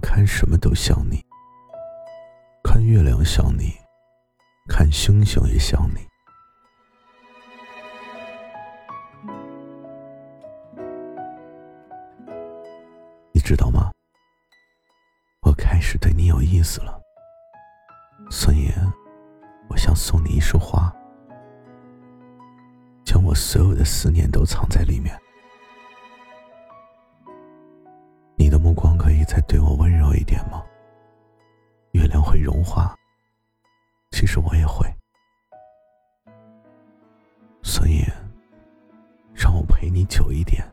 看什么都想你，看月亮想你，看星星也想你。你知道吗？我开始对你有意思了，所以我想送你一束花，将我所有的思念都藏在里面。目光可以再对我温柔一点吗？月亮会融化，其实我也会，所以让我陪你久一点。